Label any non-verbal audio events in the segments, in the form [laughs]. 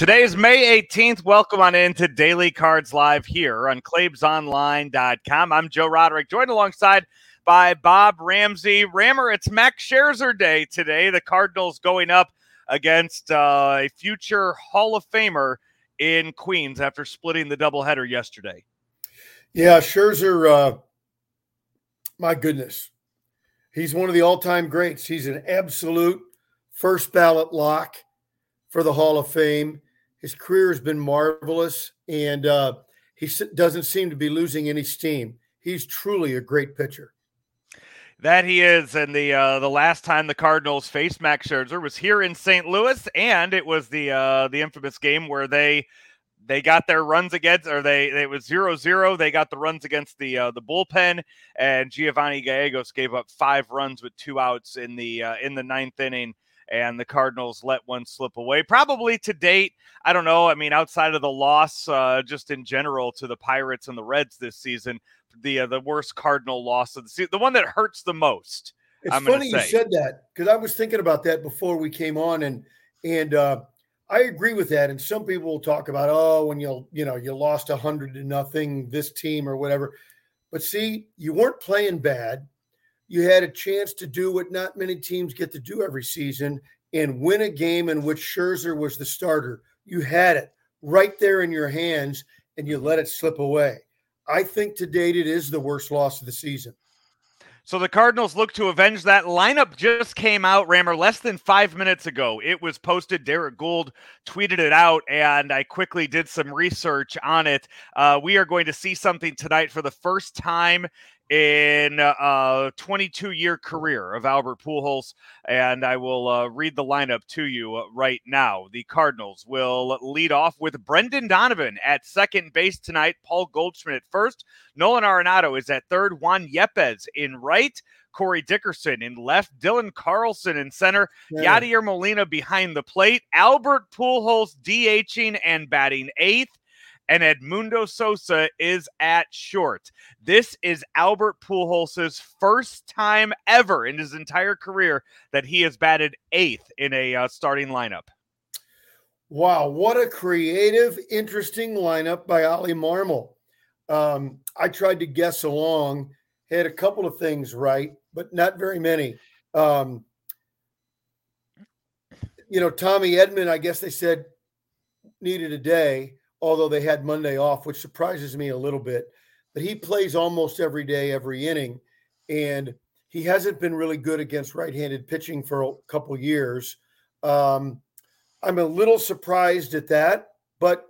Today is May 18th. Welcome on into Daily Cards Live here on ClaibsOnline.com. I'm Joe Roderick, joined alongside by Bob Ramsey. Rammer, it's Max Scherzer Day today. The Cardinals going up against uh, a future Hall of Famer in Queens after splitting the doubleheader yesterday. Yeah, Scherzer, uh, my goodness. He's one of the all time greats. He's an absolute first ballot lock for the Hall of Fame. His career has been marvelous, and uh, he doesn't seem to be losing any steam. He's truly a great pitcher. That he is, and the uh, the last time the Cardinals faced Max Scherzer was here in St. Louis, and it was the uh, the infamous game where they they got their runs against, or they it was zero zero. They got the runs against the uh, the bullpen, and Giovanni Gallegos gave up five runs with two outs in the uh, in the ninth inning and the Cardinals let one slip away. Probably to date, I don't know. I mean, outside of the loss, uh, just in general to the Pirates and the Reds this season, the uh, the worst Cardinal loss of the season, the one that hurts the most. It's I'm funny you said that because I was thinking about that before we came on, and and uh, I agree with that. And some people will talk about, oh, when you you know you lost a hundred to nothing, this team or whatever. But see, you weren't playing bad you had a chance to do what not many teams get to do every season and win a game in which Scherzer was the starter. You had it right there in your hands and you let it slip away. I think to date it is the worst loss of the season. So the Cardinals look to avenge that. Lineup just came out, Rammer, less than five minutes ago. It was posted. Derrick Goold tweeted it out, and I quickly did some research on it. Uh, we are going to see something tonight for the first time in a 22 year career of Albert Pujols. And I will uh, read the lineup to you uh, right now. The Cardinals will lead off with Brendan Donovan at second base tonight, Paul Goldschmidt at first. Nolan Arenado is at third, Juan Yepez in right. Corey Dickerson in left, Dylan Carlson in center, yeah. Yadier Molina behind the plate, Albert Pujols DHing and batting eighth, and Edmundo Sosa is at short. This is Albert Pujols' first time ever in his entire career that he has batted eighth in a uh, starting lineup. Wow, what a creative, interesting lineup by Oli Marmol. Um, I tried to guess along, had a couple of things right, but not very many. Um, you know, Tommy Edman, I guess they said needed a day although they had Monday off, which surprises me a little bit. But he plays almost every day, every inning, and he hasn't been really good against right-handed pitching for a couple years. Um, I'm a little surprised at that, but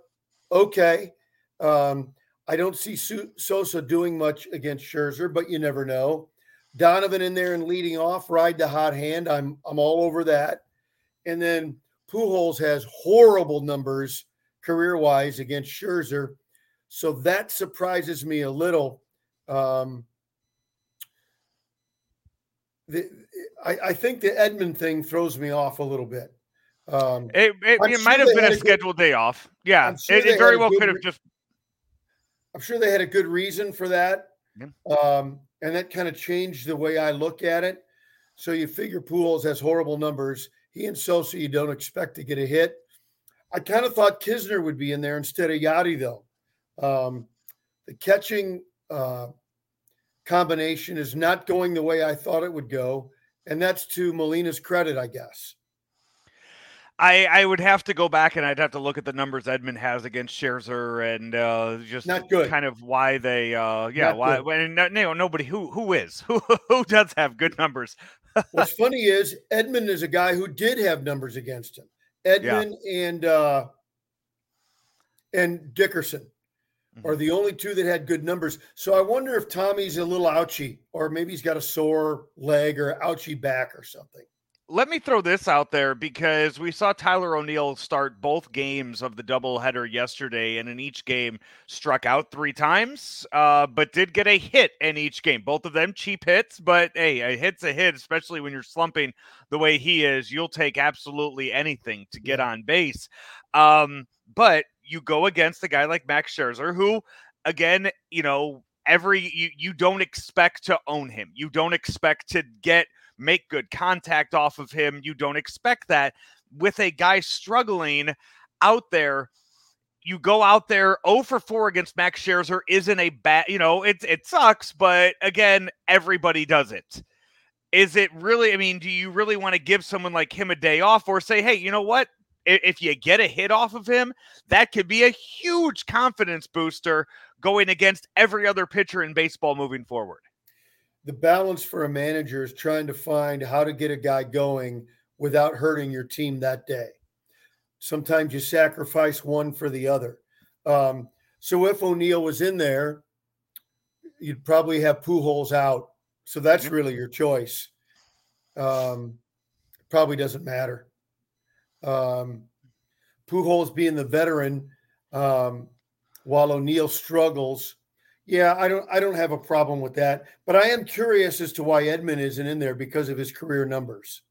okay. Um, I don't see Sosa doing much against Scherzer, but you never know. Donovan in there and leading off, ride the hot hand. I'm I'm all over that. And then Pujols has horrible numbers career wise against Scherzer. So that surprises me a little. Um, the, I, I, think the Edman thing throws me off a little bit. Um, it, it, it sure might have been a scheduled good, day off. Yeah, sure it, it very well could have just. I'm sure they had a good reason for that. Yeah. Um, and that kind of changed the way I look at it. So you figure Pujols has horrible numbers. He and Sosa, you don't expect to get a hit. I kind of thought Knizner would be in there instead of Yadi, though. Um, the catching uh, combination is not going the way I thought it would go, and that's to Molina's credit, I guess. I, I would have to go back and I'd have to look at the numbers Edman has against Scherzer and uh, just not good. kind of why they uh, yeah not why when no, nobody who who is [laughs] who who does have good numbers. [laughs] What's funny is Edman is a guy who did have numbers against him. Edman yeah. and uh, and Dickerson mm-hmm. are the only two that had good numbers. So I wonder if Tommy's a little ouchy, or maybe he's got a sore leg or ouchy back or something let me throw this out there because we saw Tyler O'Neill start both games of the doubleheader yesterday, and in each game struck out three times, uh, but did get a hit in each game. Both of them cheap hits, but hey, a hit's a hit, especially when you're slumping the way he is. You'll take absolutely anything to get on base. Um, but you go against a guy like Max Scherzer, who, again, you know, every you, you don't expect to own him. You don't expect to get – make good contact off of him. You don't expect that with a guy struggling. out there you go out there 0 for 4 against Max Scherzer isn't a bad, you know, it it sucks, but again, everybody does it. Is it really, I mean, do you really want to give someone like him a day off or say, hey, you know what? If you get a hit off of him, that could be a huge confidence booster going against every other pitcher in baseball moving forward. The balance for a manager is trying to find how to get a guy going without hurting your team that day. Sometimes you sacrifice one for the other. Um, so if O'Neill was in there, you'd probably have Pujols out. So that's really your choice. Um, probably doesn't matter. Um, Pujols being the veteran, um, while O'Neill struggles. Yeah, I don't I don't have a problem with that, but I am curious as to why Edman isn't in there because of his career numbers.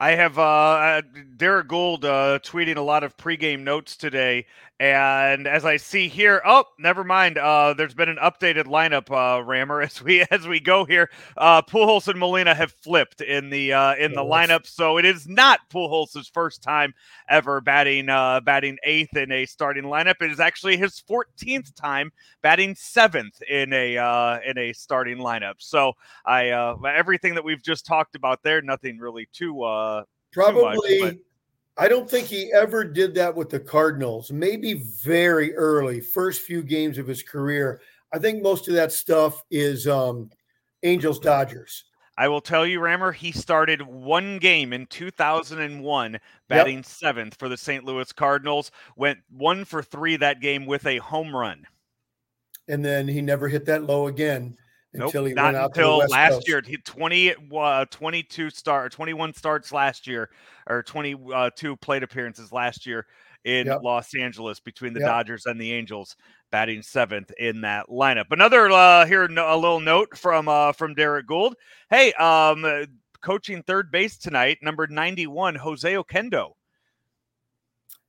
I have uh, uh, Derrick Goold uh, tweeting a lot of pregame notes today, and as I see here, oh, never mind. Uh, there's been an updated lineup, uh, Rammer, [laughs] as we as we go here. Uh, Pujols and Molina have flipped in the uh, in the lineup, so it is not Pujols' first time ever batting uh, batting eighth in a starting lineup. It is actually his 14th time batting seventh in a uh, in a starting lineup. So I uh, everything that we've just talked about there, nothing really too uh, probably. Much, I don't think he ever did that with the Cardinals. Maybe very early, first few games of his career. I think most of that stuff is um, Angels Dodgers. I will tell you, Rammer, he started one game in 2001, batting yep. seventh for the St. Louis Cardinals. Went one for three that game with a home run. And then he never hit that low again until nope, he went out until last Coast. year. He 20, uh, 22 start, 21 starts last year, or 22 uh, plate appearances last year in yep. Los Angeles between the yep. Dodgers and the Angels, batting seventh in that lineup. Another uh, here, a little note from uh, from Derrick Goold. Hey, um, uh, coaching third base tonight, number ninety one, Jose Oquendo.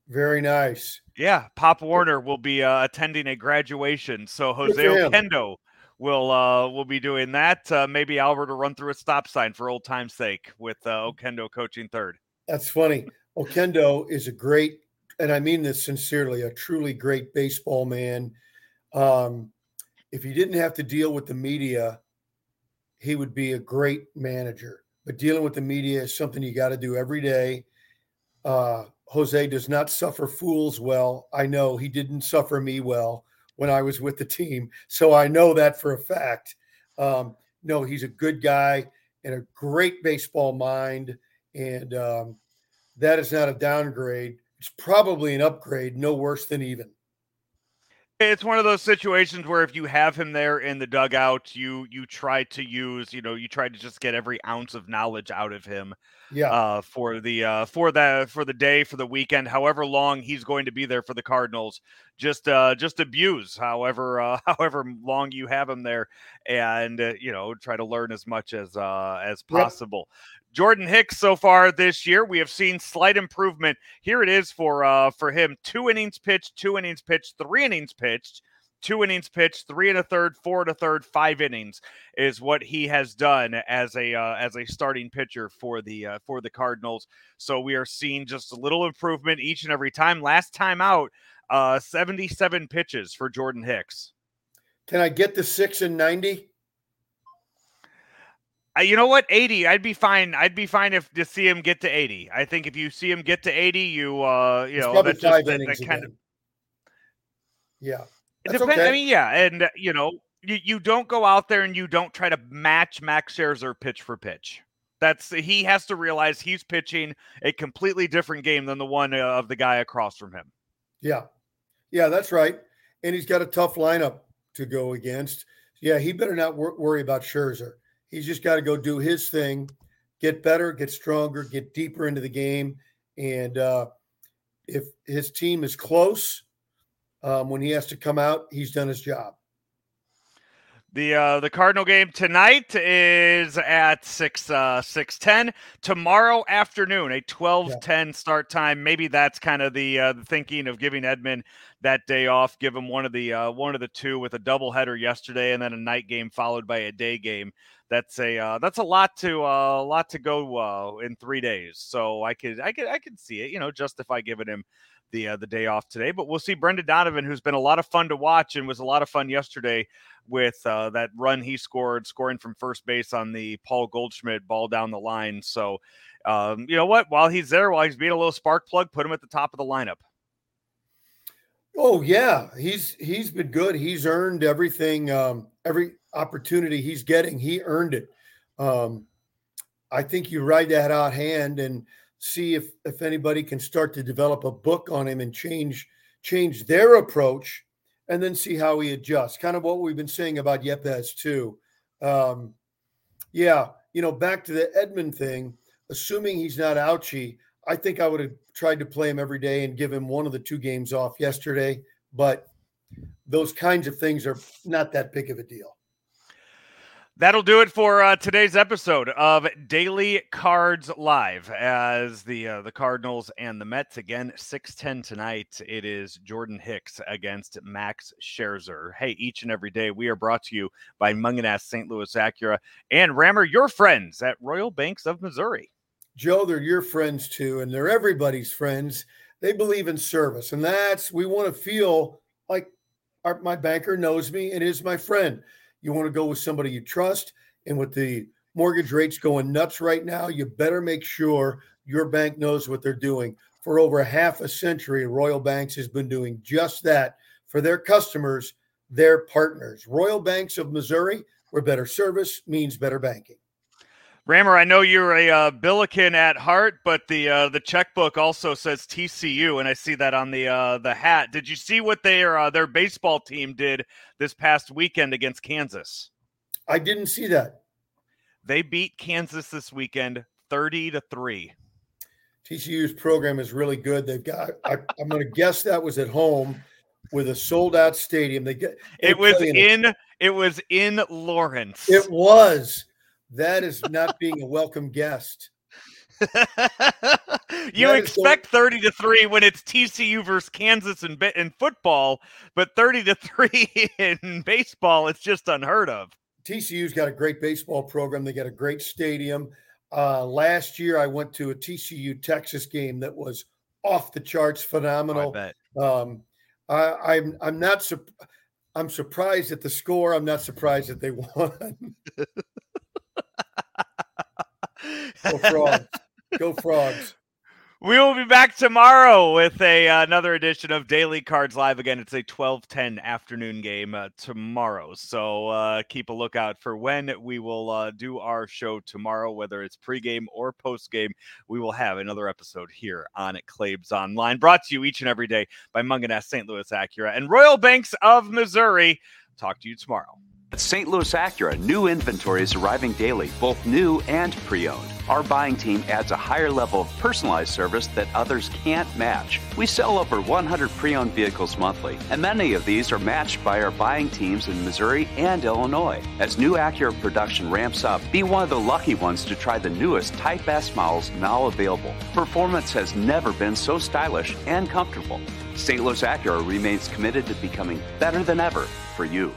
Very nice. Yeah, Pop Warner will be uh, attending a graduation, so Jose Oquendo will uh we'll be doing that. Uh, maybe Albert will run through a stop sign for old time's sake with uh, Oquendo coaching third. That's funny. Oquendo is a great, and I mean this sincerely, a truly great baseball man. Um, if he didn't have to deal with the media, he would be a great manager. But dealing with the media is something you got to do every day. Uh, Jose does not suffer fools well. I know he didn't suffer me well when I was with the team. So I know that for a fact. Um, no, he's a good guy and a great baseball mind. And um, that is not a downgrade. It's probably an upgrade, no worse than even. It's one of those situations where if you have him there in the dugout, you you try to use, you know, you try to just get every ounce of knowledge out of him. Yeah. Uh, for the uh, for the for the day for the weekend, however long he's going to be there for the Cardinals, just uh, just abuse however uh, [laughs] however long you have him there, and uh, you know try to learn as much as uh, as possible. Yep. Jordan Hicks so far this year, we have seen slight improvement. Here it is for uh for him: two innings pitched, two innings pitched, three innings pitched, two innings pitched, three and a third, four and a third, five innings is what he has done as a uh, as a starting pitcher for the uh, for the Cardinals. So we are seeing just a little improvement each and every time. Last time out, uh, seventy seven pitches for Jordan Hicks. Can I get the six and ninety? Uh, you know what? 80. I'd be fine. I'd be fine if to see him get to 80. I think if you see him get to 80, you uh you it's know that's just that, that kind of Yeah. It depends. Okay. I mean, yeah, and uh, you know, you, you don't go out there and you don't try to match Max Scherzer pitch for pitch. That's he has to realize he's pitching a completely different game than the one uh, of the guy across from him. Yeah. Yeah, that's right. And he's got a tough lineup to go against. Yeah, he better not wor- worry about Scherzer. He's just got to go do his thing, get better, get stronger, get deeper into the game. And uh, if his team is close, um, when he has to come out, he's done his job. The uh, the Cardinal game tonight is at six uh, six ten. Tomorrow afternoon, a twelve ten start time. Maybe that's kind of the uh, the thinking of giving Edman that day off. Give him one of the uh, one of the two with a doubleheader yesterday, and then a night game followed by a day game that's a uh, that's a lot to uh, a lot to go uh, in three days. So I could I could I could see it. You know, justify giving him the uh, the day off today. But we'll see Brendan Donovan, who's been a lot of fun to watch and was a lot of fun yesterday with uh, that run he scored, scoring from first base on the Paul Goldschmidt ball down the line. So, um, you know what? While he's there, while he's being a little spark plug, put him at the top of the lineup. Oh yeah, he's he's been good. He's earned everything, um, every opportunity he's getting. He earned it. Um, I think you ride that out hand and see if if anybody can start to develop a book on him and change change their approach, and then see how he adjusts. Kind of what we've been saying about Yepez too. Um, yeah, you know, back to the Edman thing. Assuming he's not ouchy, I think I would have tried to play him every day and give him one of the two games off yesterday. But those kinds of things are not that big of a deal. That'll do it for uh, today's episode of Daily Cards Live. As the uh, the Cardinals and the Mets again, six ten tonight. It is Jordan Hicks against Max Scherzer. Hey, each and every day we are brought to you by Mungenast St. Louis Acura and Rammer, your friends at Royal Banks of Missouri. Joe, they're your friends too, and they're everybody's friends. They believe in service, and that's we want to feel like our, my banker knows me and is my friend. You want to go with somebody you trust. And with the mortgage rates going nuts right now, you better make sure your bank knows what they're doing. For over half a century, Royal Banks has been doing just that for their customers, their partners. Royal Banks of Missouri, where better service means better banking. Rammer, I know you're a uh, Billiken at heart, but the uh, the checkbook also says TCU, and I see that on the uh, the hat. Did you see what their uh, their baseball team did this past weekend against Kansas? I didn't see that. They beat Kansas this weekend, thirty to three. TCU's program is really good. They've got. I, am going to guess that was at home with a sold out stadium. They get. It was in. It. it was in Lawrence. It was. That is not being a welcome guest. [laughs] you expect 30 to 3 when it's TCU versus Kansas in, in football, but 30 to [laughs] 3 in baseball, it's just unheard of. TCU's got a great baseball program. They got a great stadium. Uh, last year, I went to a TCU Texas game that was off the charts, phenomenal. Oh, I um, I, I'm I'm not su- I'm surprised at the score. I'm not surprised that they [laughs] won. Go frogs. Go frogs. We will be back tomorrow with a uh, another edition of Daily Cards Live. Again, it's a 12:10 afternoon game uh, tomorrow. So uh, keep a lookout for when we will uh, do our show tomorrow, whether it's pregame or postgame. We will have another episode here on Claibs Online, brought to you each and every day by Mungenast St. Louis Acura and Royal Banks of Missouri. Talk to you tomorrow. At St. Louis Acura, new inventory is arriving daily, both new and pre owned. Our buying team adds a higher level of personalized service that others can't match. We sell over 100 pre owned vehicles monthly, and many of these are matched by our buying teams in Missouri and Illinois. As new Acura production ramps up, be one of the lucky ones to try the newest Type S models now available. Performance has never been so stylish and comfortable. St. Louis Acura remains committed to becoming better than ever for you.